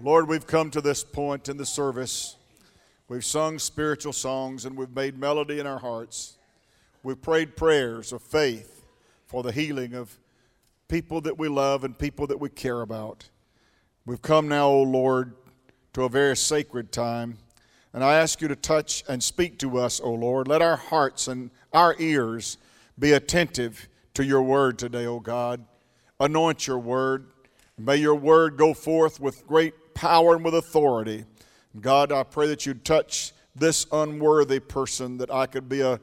Lord, we've come to this point in the service. We've sung spiritual songs and we've made melody in our hearts. We've prayed prayers of faith for the healing of people that we love and people that we care about. We've come now, O oh Lord, to a very sacred time. And I ask you to touch and speak to us, O oh Lord. Let our hearts and our ears be attentive to your word today, O oh God. Anoint your word. May your word go forth with great power and with authority. God, I pray that you'd touch this unworthy person, that I could be an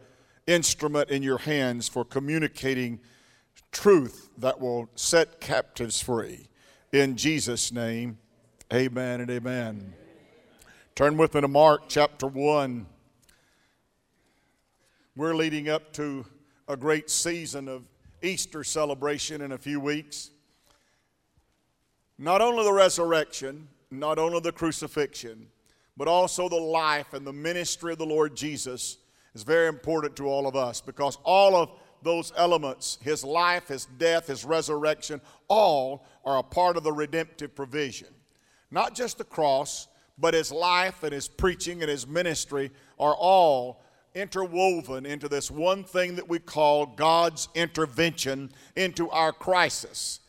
instrument in your hands for communicating truth that will set captives free. In Jesus' name, amen and amen. Turn with me to Mark chapter 1. We're leading up to a great season of Easter celebration in a few weeks. Not only the resurrection, not only the crucifixion, but also the life and the ministry of the Lord Jesus is very important to all of us because all of those elements his life, his death, his resurrection all are a part of the redemptive provision. Not just the cross, but his life and his preaching and his ministry are all interwoven into this one thing that we call God's intervention into our crisis.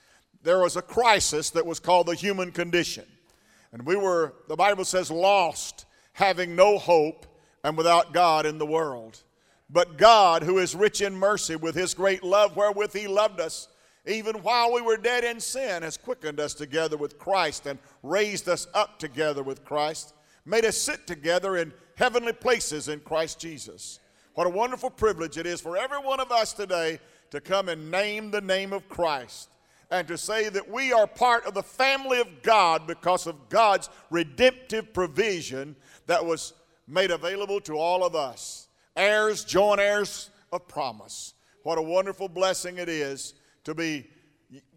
There was a crisis that was called the human condition. And we were, the Bible says, lost, having no hope, and without God in the world. But God, who is rich in mercy, with his great love wherewith he loved us, even while we were dead in sin, has quickened us together with Christ and raised us up together with Christ, made us sit together in heavenly places in Christ Jesus. What a wonderful privilege it is for every one of us today to come and name the name of Christ and to say that we are part of the family of God because of God's redemptive provision that was made available to all of us. Heirs, joint heirs of promise. What a wonderful blessing it is to be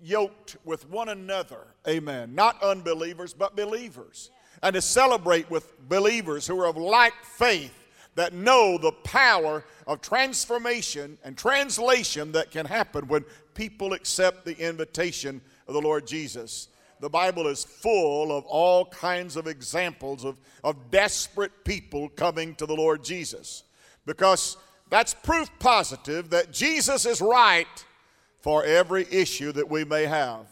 yoked with one another. Amen. Not unbelievers, but believers. And to celebrate with believers who are of like faith that know the power of transformation and translation that can happen when people accept the invitation of the Lord Jesus. The Bible is full of all kinds of examples of, of desperate people coming to the Lord Jesus because that's proof positive that Jesus is right for every issue that we may have.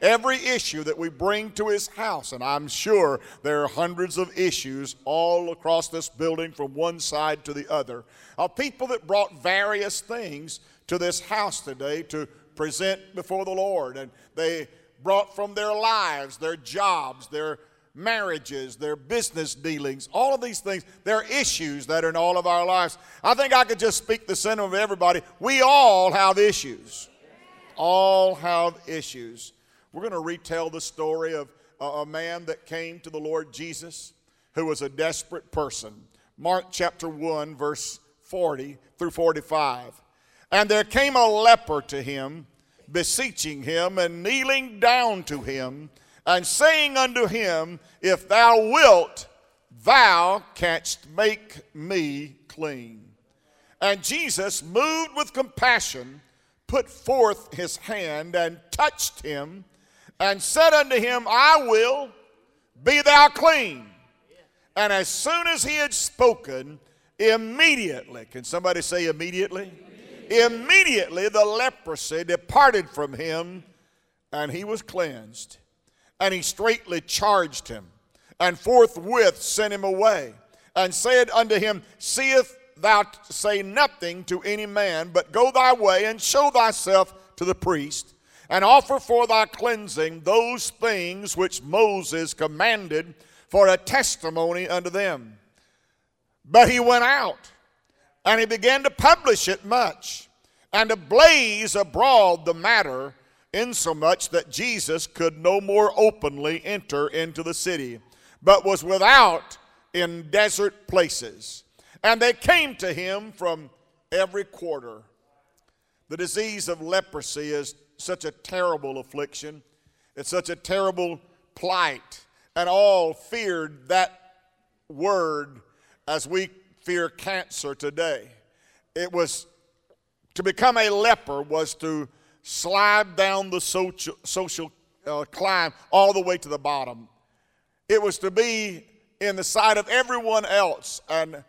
Every issue that we bring to his house, and I'm sure there are hundreds of issues all across this building from one side to the other, of people that brought various things to this house today to present before the Lord. And they brought from their lives, their jobs, their marriages, their business dealings, all of these things. There are issues that are in all of our lives. I think I could just speak the sentiment of everybody. We all have issues. All have issues. We're going to retell the story of a, man that came to the Lord Jesus who was a desperate person. Mark chapter 1, verse 40 through 45. And there came a leper to him, beseeching him and kneeling down to him, and saying unto him, If thou wilt, thou canst make me clean. And Jesus, moved with compassion, put forth his hand and touched him, and said unto him, I will, be thou clean. And as soon as he had spoken, immediately, can somebody say immediately? Immediately the leprosy departed from him, and he was cleansed. And he straightly charged him, and forthwith sent him away, and said unto him, Seest thou say nothing to any man, but go thy way and show thyself to the priest, and offer for thy cleansing those things which Moses commanded for a testimony unto them. But he went out and he began to publish it much and to blaze abroad the matter, insomuch that Jesus could no more openly enter into the city, but was without in desert places. And they came to him from every quarter. The disease of leprosy is such a terrible affliction, it's such a terrible plight, and all feared that word as we fear cancer today. It was to become a leper was to slide down the social, social uh, climb all the way to the bottom. it was to be in the sight of everyone else an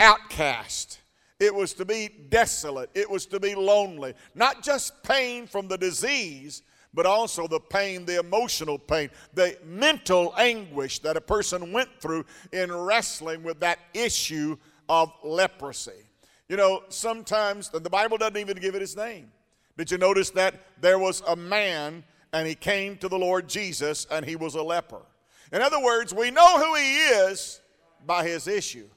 outcast. It was to be desolate. It was to be lonely. Not just pain from the disease, but also the pain, the emotional pain, the mental anguish that a person went through in wrestling with that issue of leprosy. You know, sometimes the Bible doesn't even give it his name. Did you notice that there was a man and he came to the Lord Jesus and he was a leper? In other words, we know who he is by his issue.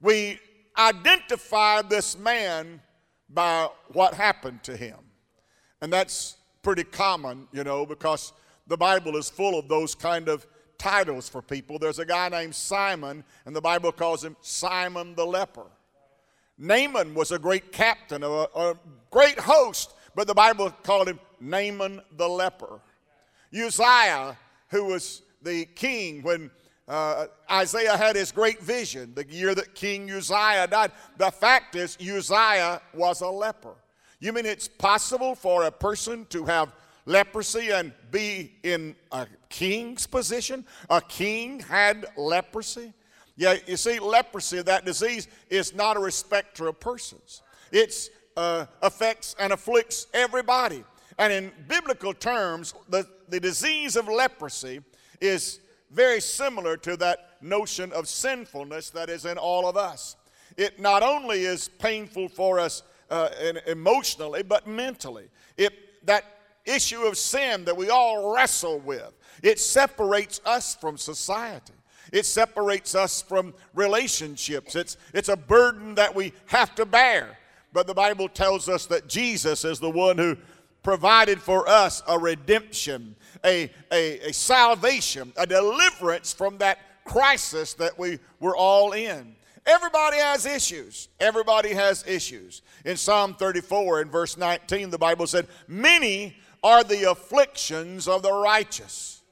We identify this man by what happened to him. And that's pretty common, you know, because the Bible is full of those kind of titles for people. There's a guy named Simon, and the Bible calls him Simon the leper. Naaman was a great captain, a, a great host, but the Bible called him Naaman the leper. Uzziah, who was the king when uh, Isaiah had his great vision, the year that King Uzziah died. The fact is, Uzziah was a leper. You mean it's possible for a person to have leprosy and be in a king's position? A king had leprosy? Yeah, you see, leprosy, that disease, is not a respecter of persons. It uh, affects and afflicts everybody. And in biblical terms, the, the disease of leprosy is very similar to that notion of sinfulness that is in all of us. It not only is painful for us uh, emotionally, but mentally. It, that issue of sin that we all wrestle with, it separates us from society. It separates us from relationships. It's, it's a burden that we have to bear. But the Bible tells us that Jesus is the one who provided for us a redemption, a, a, a salvation, a deliverance from that crisis that we were all in. Everybody has issues. Everybody has issues. In Psalm 34, in verse 19, the Bible said, Many are the afflictions of the righteous.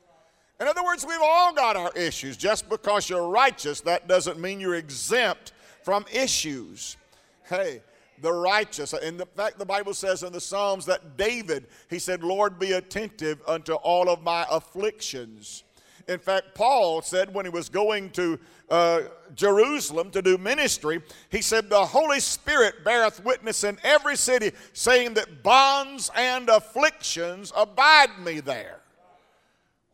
In other words, we've all got our issues. Just because you're righteous, that doesn't mean you're exempt from issues. Hey, the righteous. In the fact, the Bible says in the Psalms that David, he said, Lord, be attentive unto all of my afflictions. In fact, Paul said when he was going to uh, Jerusalem to do ministry, he said, The Holy Spirit beareth witness in every city, saying that bonds and afflictions abide me there.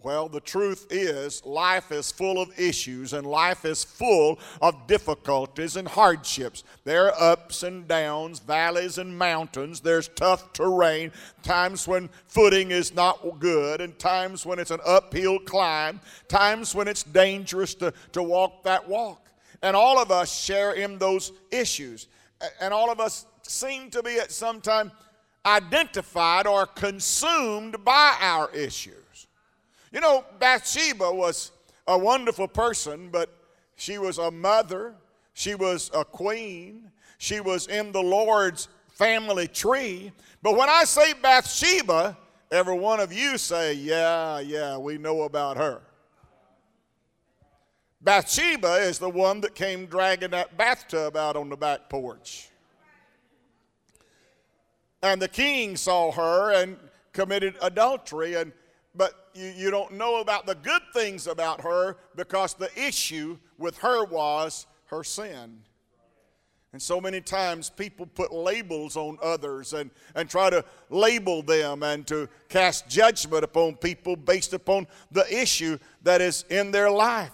Well, the truth is, life is full of issues and life is full of difficulties and hardships. There are ups and downs, valleys and mountains. There's tough terrain, times when footing is not good, and times when it's an uphill climb, times when it's dangerous to, to walk that walk. And all of us share in those issues. And all of us seem to be at some time identified or consumed by our issues. You know, Bathsheba was a wonderful person, but she was a mother, she was a queen, she was in the Lord's family tree. But when I say Bathsheba, every one of you say, Yeah, yeah, we know about her. Bathsheba is the one that came dragging that bathtub out on the back porch. And the king saw her and committed adultery, and you, you don't know about the good things about her because the issue with her was her sin. And so many times people put labels on others and, and try to label them and to cast judgment upon people based upon the issue that is in their life.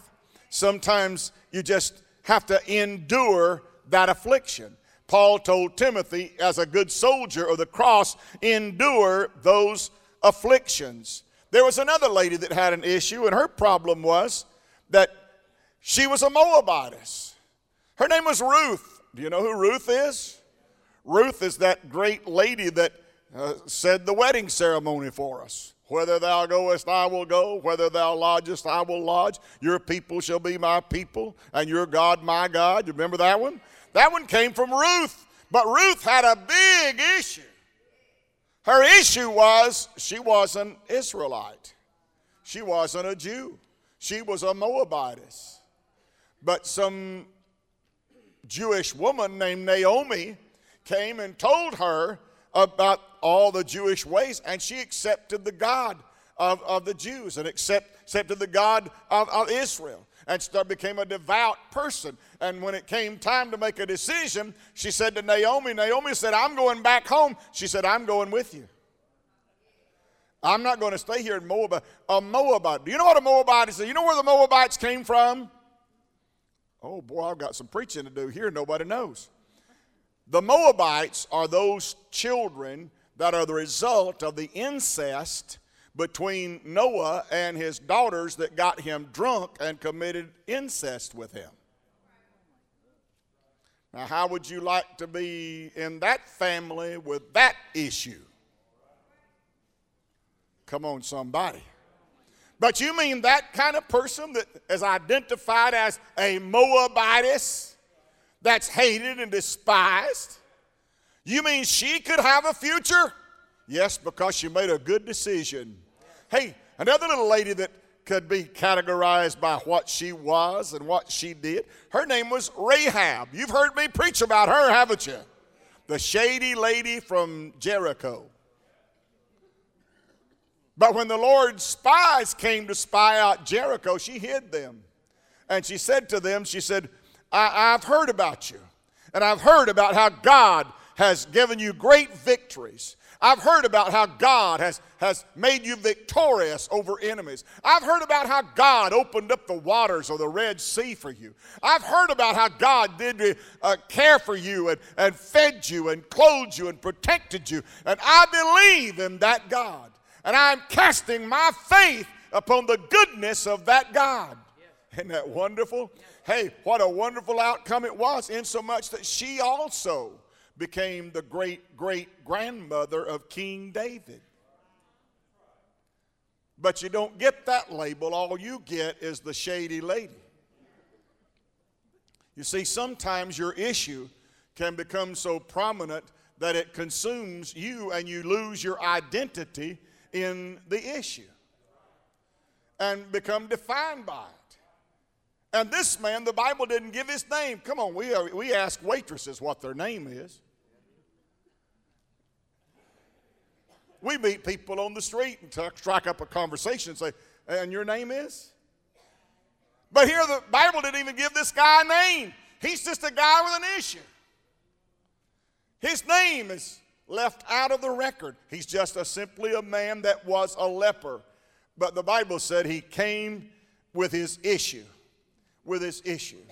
Sometimes you just have to endure that affliction. Paul told Timothy, as a good soldier of the cross, endure those afflictions. There was another lady that had an issue, and her problem was that she was a Moabitess. Her name was Ruth. Do you know who Ruth is? Ruth is that great lady that uh, said the wedding ceremony for us. Whether thou goest, I will go. Whether thou lodgest, I will lodge. Your people shall be my people, and your God my God. You remember that one? That one came from Ruth. But Ruth had a big issue. Her issue was she was an Israelite. She wasn't a Jew. She was a Moabitess. But some Jewish woman named Naomi came and told her about all the Jewish ways, and she accepted the God of, of the Jews and accept, except to the God of, of Israel. And became a devout person. And when it came time to make a decision, she said to Naomi, Naomi said, I'm going back home. She said, I'm going with you. I'm not going to stay here in Moab. A Moabite. Do you know what a Moabite is? You know where the Moabites came from? Oh boy, I've got some preaching to do here. Nobody knows. The Moabites are those children that are the result of the incest between Noah and his daughters that got him drunk and committed incest with him. Now, how would you like to be in that family with that issue? Come on, somebody. But you mean that kind of person that is identified as a Moabitess that's hated and despised? You mean she could have a future? Yes, because she made a good decision. Hey, another little lady that could be categorized by what she was and what she did, her name was Rahab. You've heard me preach about her, haven't you? The shady lady from Jericho. But when the Lord's spies came to spy out Jericho, she hid them. And she said to them, She said, I, have heard about you. And I've heard about how God has given you great victories. I've heard about how God has, has made you victorious over enemies. I've heard about how God opened up the waters of the Red Sea for you. I've heard about how God did uh, care for you and, and fed you and clothed you and protected you. And I believe in that God and I'm casting my faith upon the goodness of that God. Isn't that wonderful? Hey, what a wonderful outcome it was, in so much that she also became the great great grandmother of King David. But you don't get that label, all you get is the shady lady. You see, sometimes your issue can become so prominent that it consumes you and you lose your identity in the issue and become defined by it. And this man, the Bible didn't give his name. Come on, we, are, we ask waitresses what their name is. We meet people on the street and strike up a conversation and say, and your name is? But here the Bible didn't even give this guy a name. He's just a guy with an issue. His name is left out of the record. He's just a, simply a man that was a leper. But the Bible said he came with his issue, with his issue.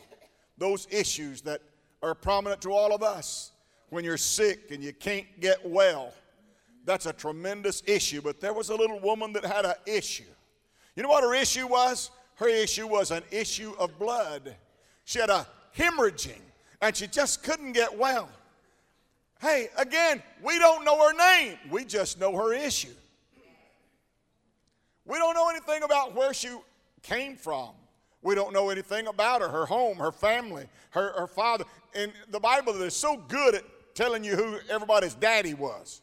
Those issues that are prominent to all of us. When you're sick and you can't get well, that's a tremendous issue. But there was a little woman that had an issue. You know what her issue was? Her issue was an issue of blood. She had a hemorrhaging and she just couldn't get well. Hey, again, we don't know her name, we just know her issue. We don't know anything about where she came from. We don't know anything about her, her home, her family, her, her father. And the Bible is so good at telling you who everybody's daddy was.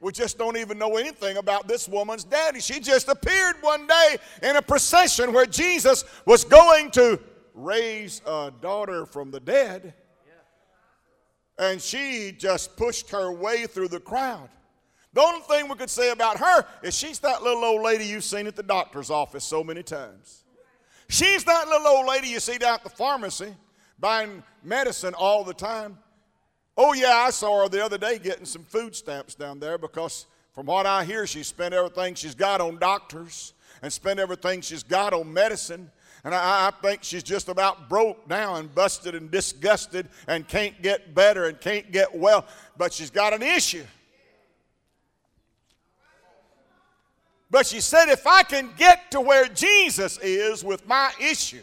We just don't even know anything about this woman's daddy. She just appeared one day in a procession where Jesus was going to raise a daughter from the dead and she just pushed her way through the crowd. The only thing we could say about her is she's that little old lady you've seen at the doctor's office so many times. She's that little old lady you see down at the pharmacy buying medicine all the time. Oh, yeah, I saw her the other day getting some food stamps down there because, from what I hear, she spent everything she's got on doctors and spent everything she's got on medicine and I, I, think she's just about broke now and busted and disgusted and can't get better and can't get well. But she's got an issue. But she said, if I can get to where Jesus is with my issue,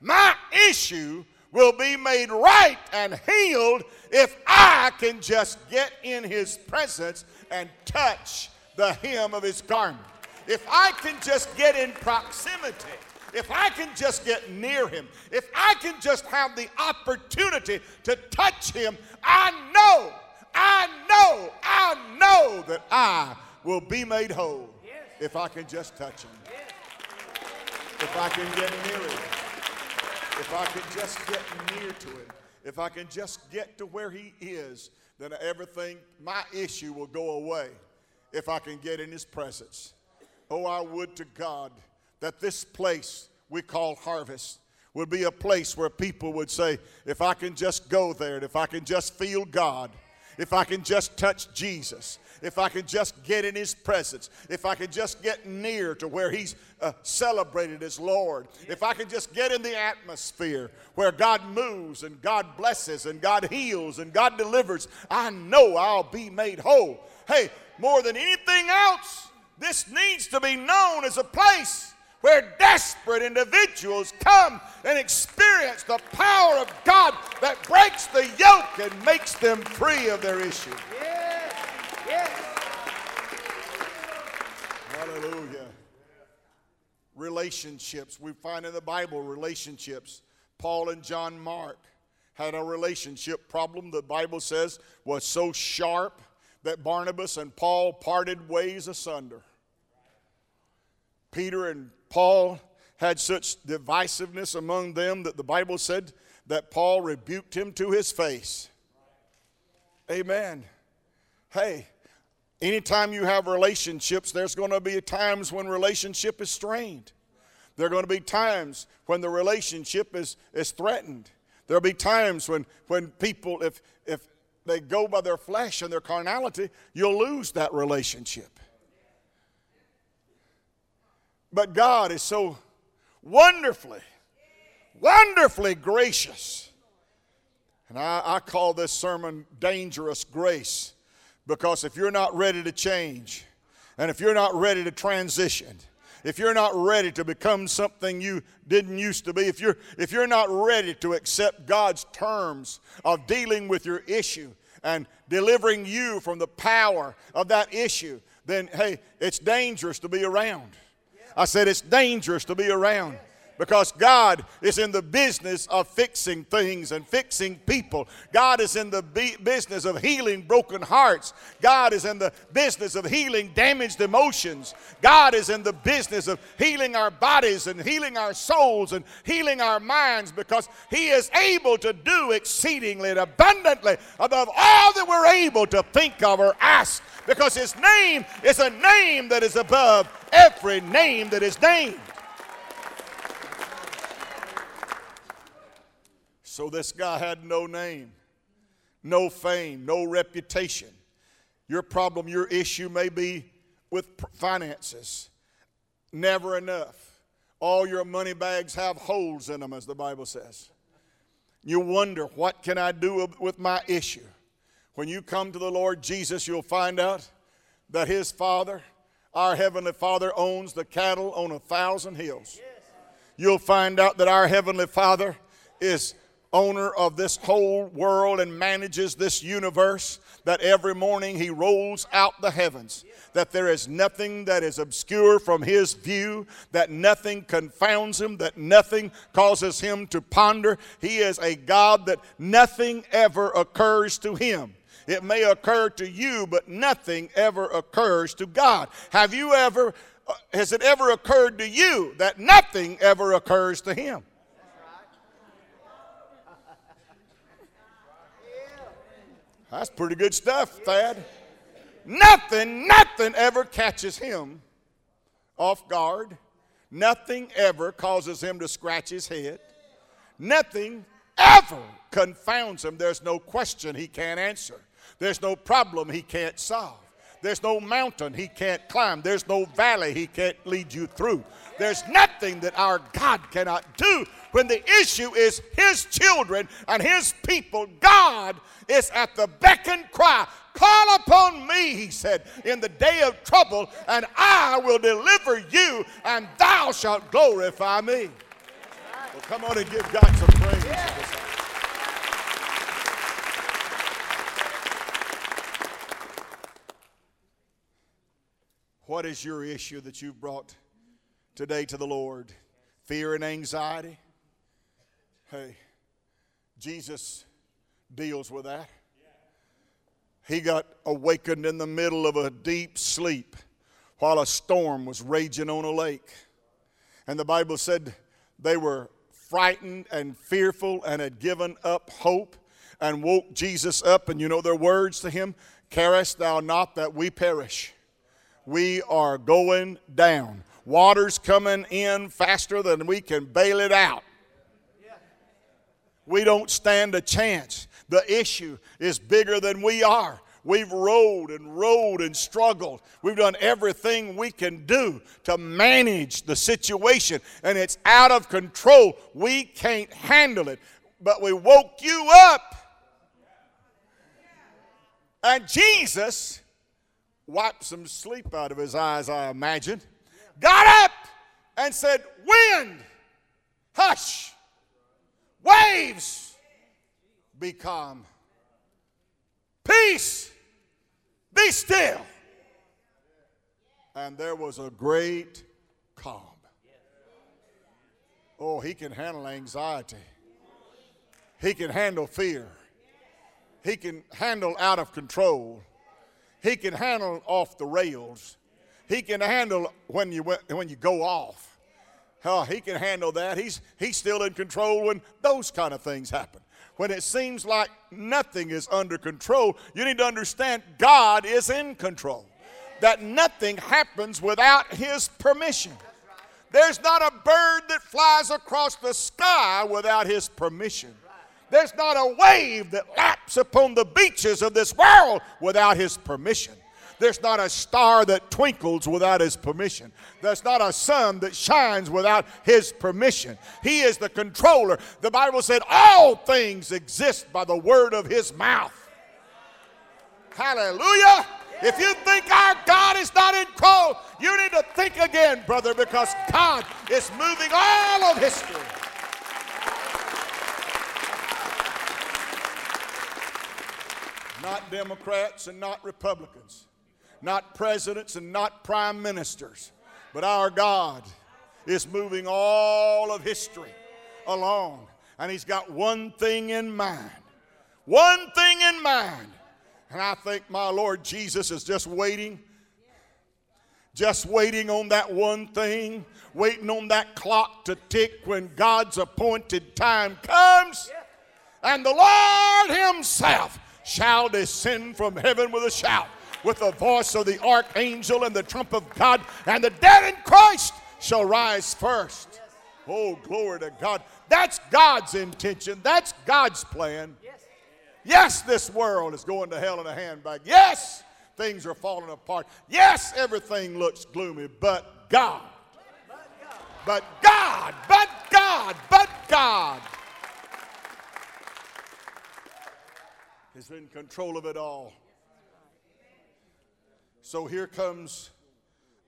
my issue will be made right and healed if I can just get in his presence and touch the hem of his garment. If I can just get in proximity if I can just get near him, if I can just have the opportunity to touch him, I know, I know, I know that I will be made whole if I can just touch him. If I can get near him. If I can just get near to him. If I can just get to where he is, then everything, my issue will go away if I can get in his presence. Oh, I would to God that this place we call harvest would be a place where people would say, if I can just go there, and if I can just feel God, if I can just touch Jesus, if I can just get in His presence, if I can just get near to where He's uh, celebrated as Lord, if I can just get in the atmosphere where God moves and God blesses and God heals and God delivers, I know I'll be made whole. Hey, more than anything else, this needs to be known as a place where desperate individuals come and experience the power of God that breaks the yoke and makes them free of their issue. Yes, yes. Hallelujah. Relationships. We find in the Bible relationships. Paul and John Mark had a relationship problem the Bible says was so sharp that Barnabas and Paul parted ways asunder. Peter and Paul had such divisiveness among them that the Bible said that Paul rebuked him to his face. Amen. Hey, anytime you have relationships, there's going to be times when relationship is strained. There are going to be times when the relationship is, is threatened. There'll be times when, when people, if, if they go by their flesh and their carnality, you'll lose that relationship. But God is so wonderfully, wonderfully gracious. And I, I, call this sermon Dangerous Grace because if you're not ready to change, and if you're not ready to transition, if you're not ready to become something you didn't used to be, if you're, if you're not ready to accept God's terms of dealing with your issue and delivering you from the power of that issue, then hey, it's dangerous to be around. I said it's dangerous to be around because God is in the business of fixing things and fixing people. God is in the business of healing broken hearts. God is in the business of healing damaged emotions. God is in the business of healing our bodies and healing our souls and healing our minds because He is able to do exceedingly and abundantly above all that we're able to think of or ask because His name is a name that is above every name that is named. So this guy had no name, no fame, no reputation. Your problem, your issue may be with finances. Never enough. All your money bags have holes in them, as the Bible says. You wonder, what can I do with my issue? When you come to the Lord Jesus, you'll find out that His Father, our Heavenly Father, owns the cattle on a thousand hills. You'll find out that our Heavenly Father is owner of this whole world and manages this universe, that every morning he rolls out the heavens, that there is nothing that is obscure from his view, that nothing confounds him, that nothing causes him to ponder. He is a God that nothing ever occurs to him. It may occur to you, but nothing ever occurs to God. Have you ever, uh, has it ever occurred to you that nothing ever occurs to him? That's pretty good stuff, Thad. Nothing, nothing ever catches him off guard. Nothing ever causes him to scratch his head. Nothing ever confounds him. There's no question he can't answer. There's no problem he can't solve. There's no mountain he can't climb. There's no valley he can't lead you through. There's nothing that our God cannot do when the issue is his children and his people. God is at the beck and cry. Call upon me, he said, in the day of trouble, and I will deliver you, and thou shalt glorify me. Well, come on and give God some praise. Yeah. What is your issue that you've brought today to the Lord? Fear and anxiety? Hey, Jesus deals with that. He got awakened in the middle of a deep sleep while a storm was raging on a lake. And the Bible said they were frightened and fearful and had given up hope and woke Jesus up. And you know their words to him Carest thou not that we perish? We are going down. Water's coming in faster than we can bail it out. We don't stand a chance. The issue is bigger than we are. We've rode and rode and struggled. We've done everything we can do to manage the situation, and it's out of control. We can't handle it. But we woke you up. And Jesus wiped some sleep out of his eyes, I imagine, got up and said, Wind, hush, waves, be calm. Peace, be still. And there was a great calm. Oh, he can handle anxiety. He can handle fear. He can handle out of control. He can handle off the rails. He can handle when you, when you go off. Oh, he can handle that. He's, he's still in control when those kind of things happen. When it seems like nothing is under control, you need to understand God is in control. That nothing happens without His permission. There's not a bird that flies across the sky without His permission. There's not a wave that laps upon the beaches of this world without His permission. There's not a star that twinkles without His permission. There's not a sun that shines without His permission. He is the controller. The Bible said all things exist by the word of His mouth. Hallelujah. If you think our God is not in control, you need to think again, brother, because God is moving all of history. Not Democrats and not Republicans, not presidents and not prime ministers, but our God is moving all of history along. And He's got one thing in mind. One thing in mind. And I think my Lord Jesus is just waiting, just waiting on that one thing, waiting on that clock to tick when God's appointed time comes. And the Lord Himself shall descend from heaven with a shout, with the voice of the archangel and the trump of God, and the dead in Christ shall rise first. Oh, glory to God. That's God's intention. That's God's plan. Yes, this world is going to hell in a handbag. Yes, things are falling apart. Yes, everything looks gloomy, but God. But God, but God, but God. Is in control of it all. So here comes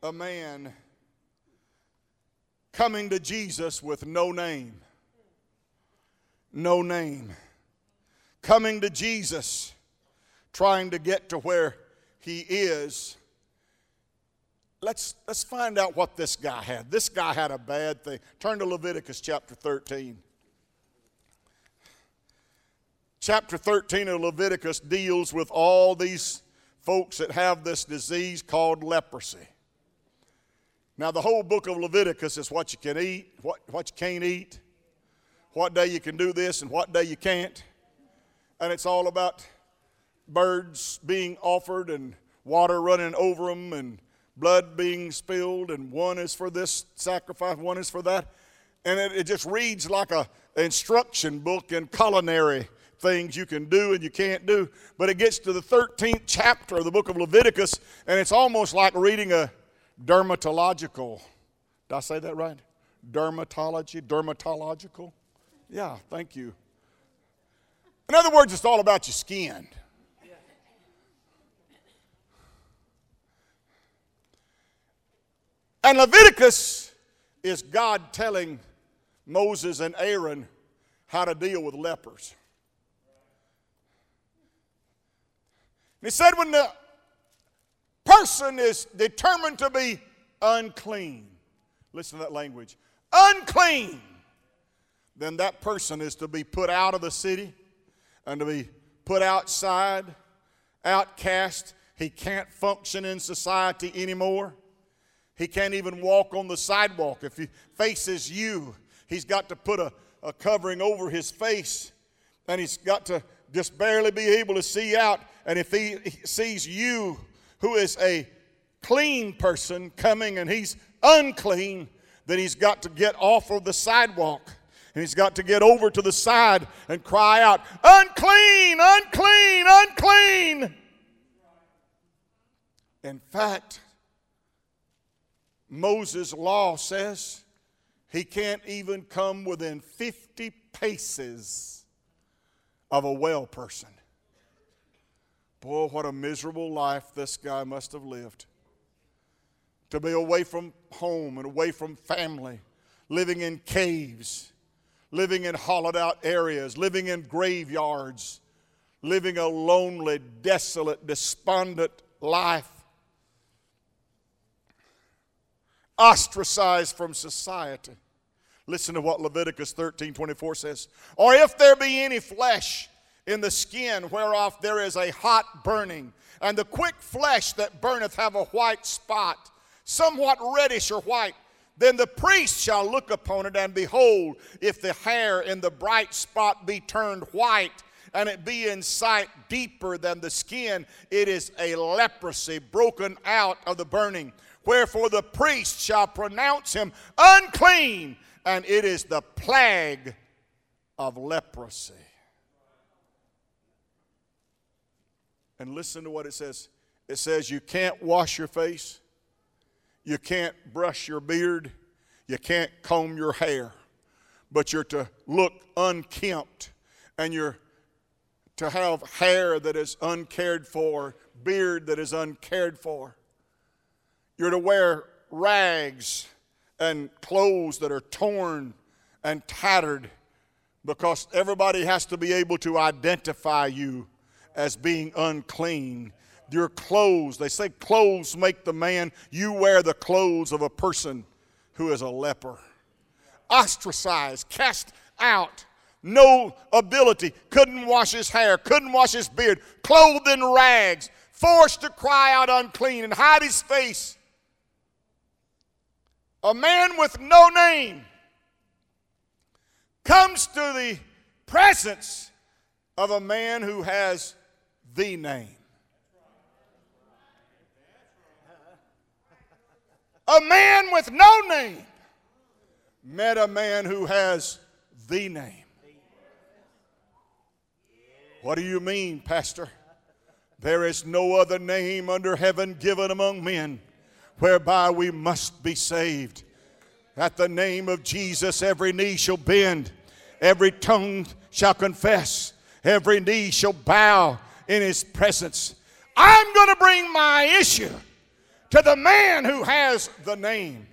a man coming to Jesus with no name. No name. Coming to Jesus, trying to get to where he is. Let's, let's find out what this guy had. This guy had a bad thing. Turn to Leviticus chapter 13. Chapter 13 of Leviticus deals with all these folks that have this disease called leprosy. Now, the whole book of Leviticus is what you can eat, what, what you can't eat, what day you can do this, and what day you can't. And it's all about birds being offered and water running over them and blood being spilled, and one is for this sacrifice, one is for that. And it, it just reads like a instruction book in culinary things you can do and you can't do. But it gets to the 13th chapter of the book of Leviticus, and it's almost like reading a dermatological. Did I say that right? Dermatology, dermatological? Yeah, thank you. In other words, it's all about your skin. And Leviticus is God telling Moses and Aaron how to deal with lepers. He said, when the person is determined to be unclean, listen to that language, unclean, then that person is to be put out of the city and to be put outside, outcast. He can't function in society anymore. He can't even walk on the sidewalk. If he faces you, he's got to put a, a covering over his face and he's got to just barely be able to see out. And if he sees you, who is a clean person coming and he's unclean, then he's got to get off of the sidewalk and he's got to get over to the side and cry out, Unclean, unclean, unclean. In fact, Moses' law says he can't even come within 50 paces of a well person. Boy, what a miserable life this guy must have lived. To be away from home and away from family, living in caves, living in hollowed out areas, living in graveyards, living a lonely, desolate, despondent life, ostracized from society. Listen to what Leviticus 13 24 says. Or if there be any flesh in the skin whereof there is a hot burning, and the quick flesh that burneth have a white spot, somewhat reddish or white, then the priest shall look upon it, and behold, if the hair in the bright spot be turned white, and it be in sight deeper than the skin, it is a leprosy broken out of the burning. Wherefore the priest shall pronounce him unclean, and it is the plague of leprosy. And listen to what it says. It says, You can't wash your face, you can't brush your beard, you can't comb your hair, but you're to look unkempt and you're to have hair that is uncared for, beard that is uncared for. You're to wear rags and clothes that are torn and tattered because everybody has to be able to identify you as being unclean. Your clothes, they say clothes make the man. You wear the clothes of a person who is a leper. Ostracized, cast out, no ability, couldn't wash his hair, couldn't wash his beard, clothed in rags, forced to cry out unclean and hide his face. A man with no name comes to the presence of a man who has the name. A man with no name met a man who has the name. What do you mean, Pastor? There is no other name under heaven given among men whereby we must be saved. At the name of Jesus, every knee shall bend, every tongue shall confess, every knee shall bow in his presence. I'm going to bring my issue to the man who has the name.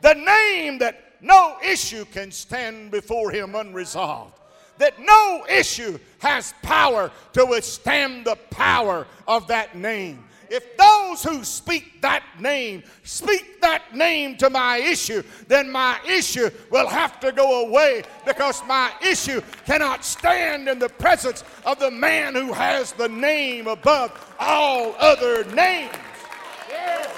The name that no issue can stand before him unresolved. That no issue has power to withstand the power of that name if those who speak that name speak that name to my issue, then my issue will have to go away because my issue cannot stand in the presence of the man who has the name above all other names. Yes.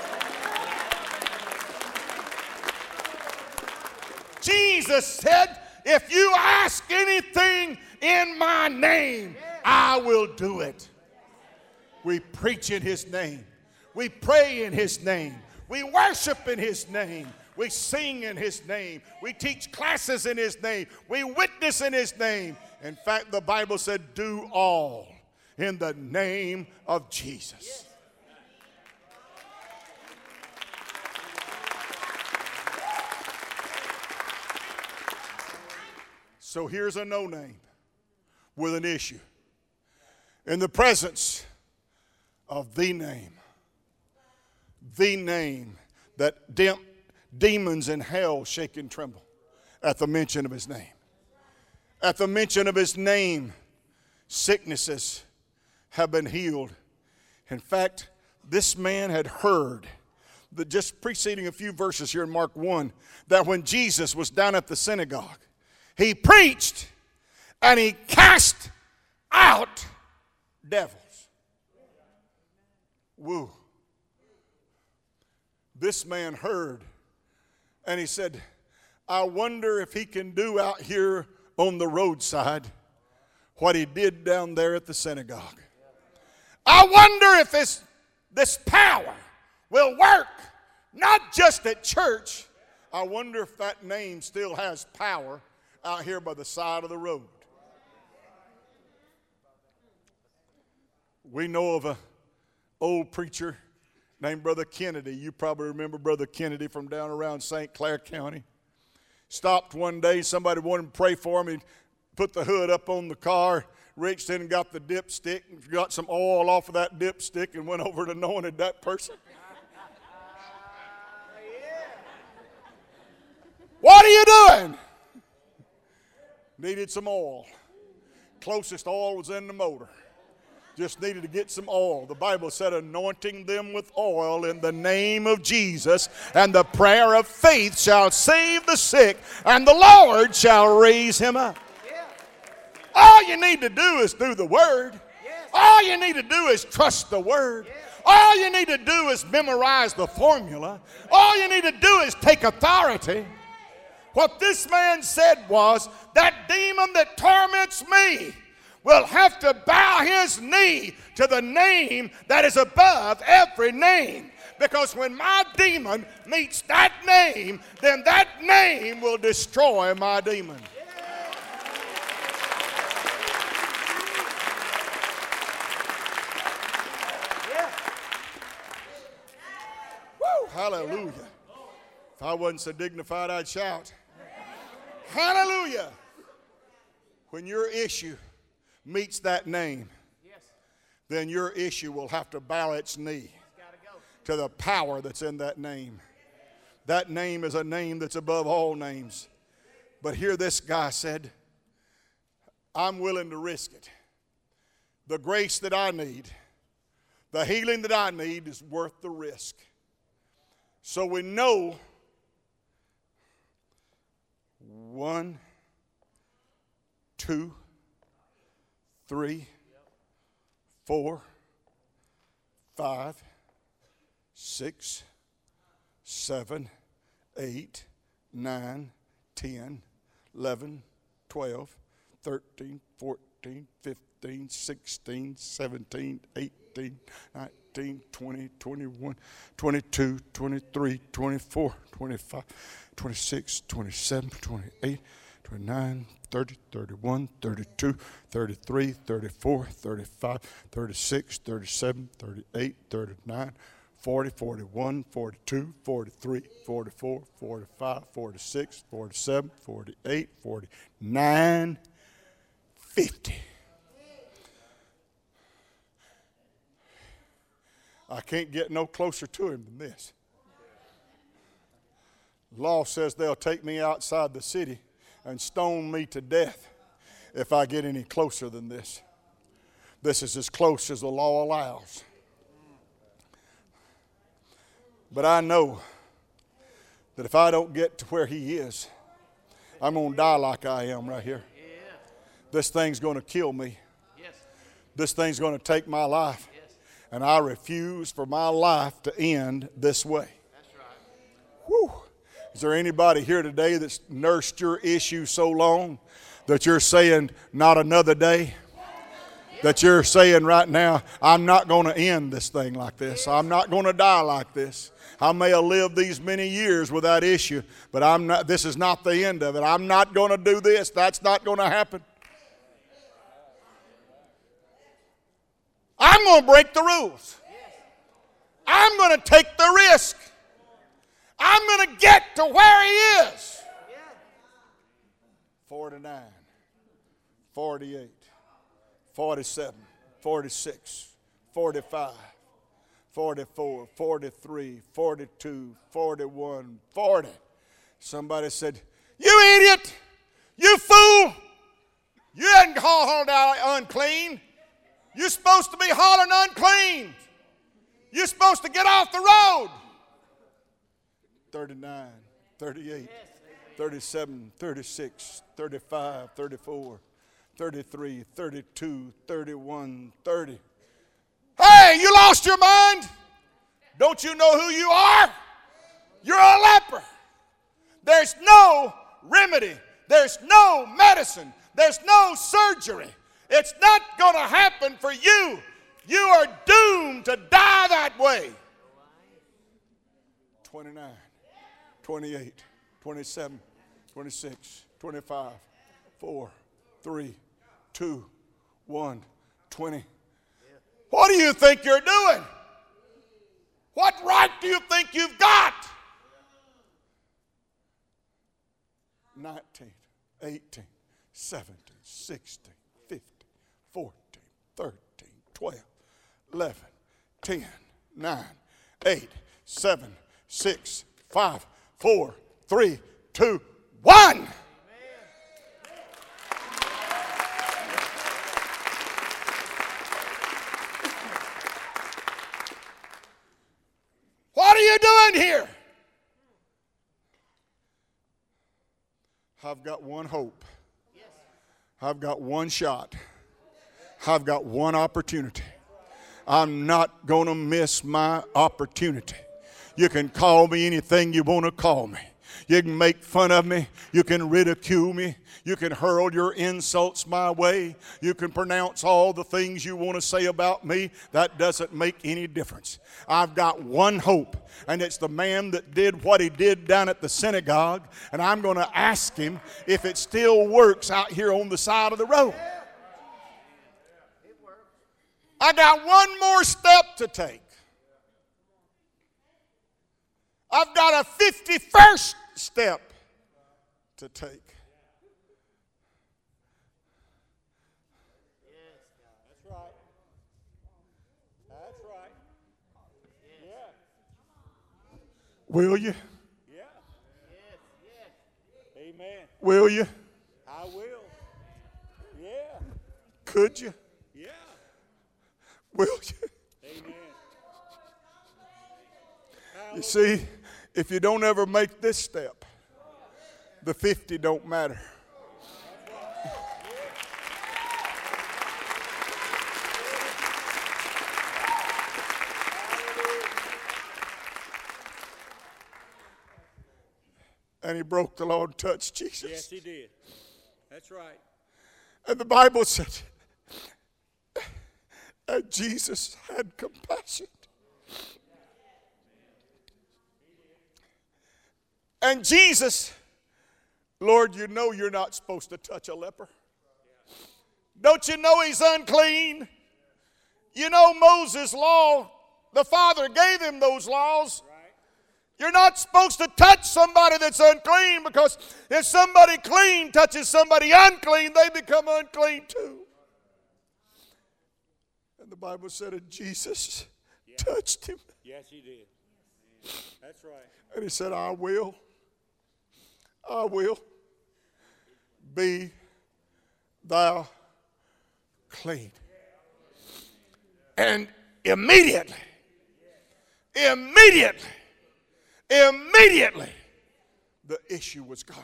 Jesus said, If you ask anything in my name, I will do it. We preach in His name. We pray in His name. We worship in His name. We sing in His name. We teach classes in His name. We witness in His name. In fact, the Bible said, do all in the name of Jesus. So here's a no name with an issue. In the presence of the name. The name that de- demons in hell shake and tremble at the mention of his name. At the mention of his name, sicknesses have been healed. In fact, this man had heard, the, just preceding a few verses here in Mark 1, that when Jesus was down at the synagogue, he preached and he cast out devils. Woo. This man heard and he said, I wonder if he can do out here on the roadside what he did down there at the synagogue. I wonder if this, this power will work, not just at church. I wonder if that name still has power out here by the side of the road. We know of a old preacher named Brother Kennedy. You probably remember Brother Kennedy from down around St. Clair County. Stopped one day, somebody wanted to pray for him. He put the hood up on the car, reached in and got the dipstick, got some oil off of that dipstick, and went over and anointed that person. What are you doing? Needed some oil. Closest oil was in the motor just needed to get some oil. The Bible said, anointing them with oil in the name of Jesus, and the prayer of faith shall save the sick, and the Lord shall raise him up. All you need to do is do the word. All you need to do is trust the word. All you need to do is memorize the formula. All you need to do is take authority. What this man said was that demon that torments me will have to bow his knee to the name that is above every name. Because when my demon meets that name, then that name will destroy my demon. Hallelujah. If I wasn't so dignified, I'd shout. Hallelujah. When your issue meets that name, yes. then your issue will have to bow its knee to the power that's in that name. That name is a name that's above all names. But here this guy said, I'm willing to risk it. The grace that I need, the healing that I need is worth the risk. So we know one, two, three, four, five, six, seven, eight, nine, ten, eleven, twelve, thirteen, fourteen, fifteen, sixteen, seventeen, eighteen, nineteen, twenty, twenty-one, twenty-two, twenty-three, twenty-four, twenty-five, twenty-six, twenty-seven, twenty-eight, twenty-nine, 30, 31, 32, 33, 34, 35, 36, 37, 38, 39, 40, 41, 42, 43, 44, 45, 46, 47, 48, 49, 50. I can't get no closer to him than this. Law says they'll take me outside the city and stone me to death if I get any closer than this. This is as close as the law allows. But I know that if I don't get to where He is, I'm going to die like I am right here. This thing's going to kill me. This thing's going to take my life. And I refuse for my life to end this way. Is there anybody here today that's nursed your issue so long that you're saying, not another day? That you're saying right now, I'm not going to end this thing like this. I'm not going to die like this. I may have lived these many years without issue, but I'm not, this is not the end of it. I'm not going to do this. That's not going to happen. I'm going to break the rules. I'm going to take the risk. I'm going to get to where He is. 49, 48, 47, 46, 45, 44, 43, 42, 41, 40. Somebody said, You idiot! You fool! You hadn't hauled out unclean. You're supposed to be hauling unclean. You're supposed to get off the road. 39, 38, 37, 36, 35, 34, 33, 32, 31, 30. Hey, you lost your mind? Don't you know who you are? You're a leper. There's no remedy, there's no medicine, there's no surgery. It's not going to happen for you. You are doomed to die that way. 29, 28, 27, 26, 25, 4, 3, 2, 1, 20. What do you think you're doing? What right do you think you've got? 19, 18, 17, 16, 15, 14, 13, 12, 11, 10, 9, 8, 7, 6, 5, 4, 3, 2, 1. What are you doing here? I've got one hope. I've got one shot. I've got one opportunity. I'm not going to miss my opportunity. You can call me anything you want to call me. You can make fun of me. You can ridicule me. You can hurl your insults my way. You can pronounce all the things you want to say about me. That doesn't make any difference. I've got one hope, and it's the man that did what he did down at the synagogue. And I'm going to ask him if it still works out here on the side of the road. I got one more step to take. I've got a 51st step to take. Will you? Yeah. Yes. Yes. Amen. Will you? I will. Yeah. Could you? Yeah. Will you? Amen. You see, if you don't ever make this step, the 50 don't matter. And he broke the law and touched Jesus. Yes, he did. That's right. And the Bible said, and Jesus had compassion. And Jesus, Lord, you know you're not supposed to touch a leper. Don't you know he's unclean? You know Moses' law, the Father gave him those laws. You're not supposed to touch somebody that's unclean because if somebody clean touches somebody unclean, they become unclean too. And the Bible said that Jesus touched him. Yes, he did. That's right. And he said, I will, I will be thou clean. And immediately, immediately, immediately, the issue was gone.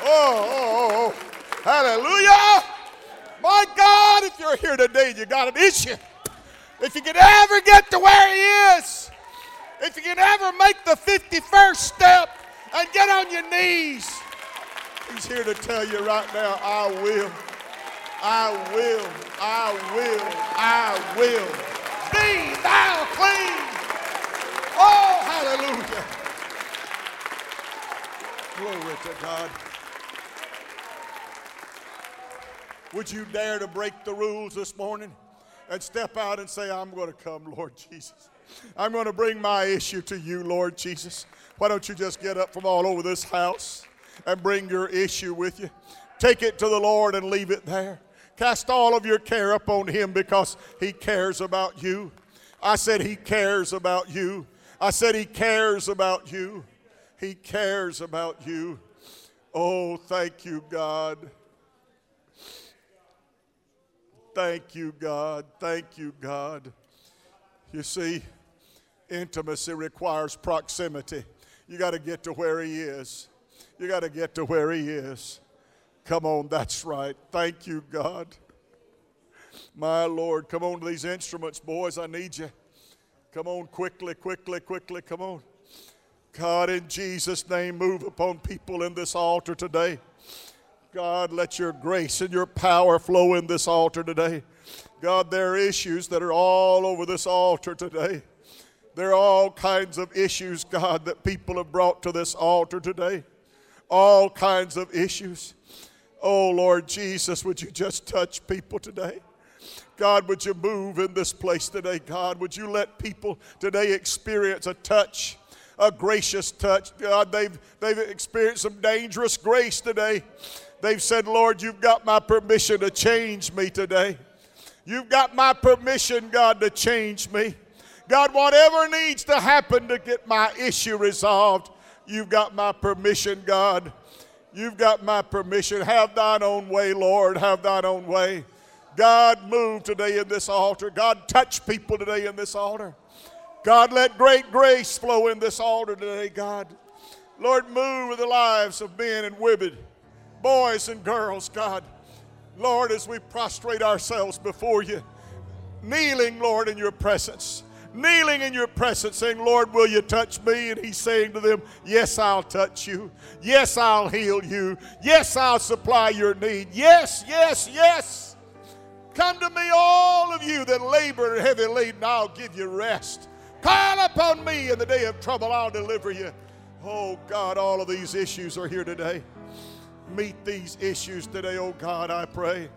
Oh, oh, oh, oh. hallelujah. My God, if you're here today, you got an issue. If you can ever get to where He is, if you can ever make the 51st step and get on your knees, He's here to tell you right now, I will. I will. I will. I will. Be thou clean. Oh, hallelujah. Glory to God. Would you dare to break the rules this morning and step out and say, I'm going to come, Lord Jesus? I'm going to bring my issue to you, Lord Jesus. Why don't you just get up from all over this house and bring your issue with you? Take it to the Lord and leave it there. Cast all of your care upon Him because He cares about you. I said, He cares about you. I said, He cares about you. He cares about you. Oh, thank you, God. Thank you, God. Thank you, God. You see, intimacy requires proximity. You got to get to where He is. You got to get to where He is. Come on, that's right. Thank you, God. My Lord, come on to these instruments, boys. I need you. Come on, quickly, quickly, quickly. Come on. God, in Jesus' name, move upon people in this altar today. God, let your grace and your power flow in this altar today. God, there are issues that are all over this altar today. There are all kinds of issues, God, that people have brought to this altar today. All kinds of issues. Oh, Lord Jesus, would you just touch people today? God, would you move in this place today? God, would you let people today experience a touch, a gracious touch? God, they've, they've experienced some dangerous grace today. They've said, Lord, you've got my permission to change me today. You've got my permission, God, to change me. God, whatever needs to happen to get my issue resolved, you've got my permission, God. You've got my permission. Have thine own way, Lord. Have thine own way. God, move today in this altar. God, touch people today in this altar. God, let great grace flow in this altar today, God. Lord, move with the lives of men and women, boys and girls, God. Lord, as we prostrate ourselves before you, kneeling, Lord, in your presence kneeling in your presence, saying, Lord, will you touch me? And he's saying to them, Yes, I'll touch you. Yes, I'll heal you. Yes, I'll supply your need. Yes, yes, yes. Come to me, all of you that labor and heavy laden, I'll give you rest. Call upon me in the day of trouble, I'll deliver you. Oh God, all of these issues are here today. Meet these issues today, oh God, I pray.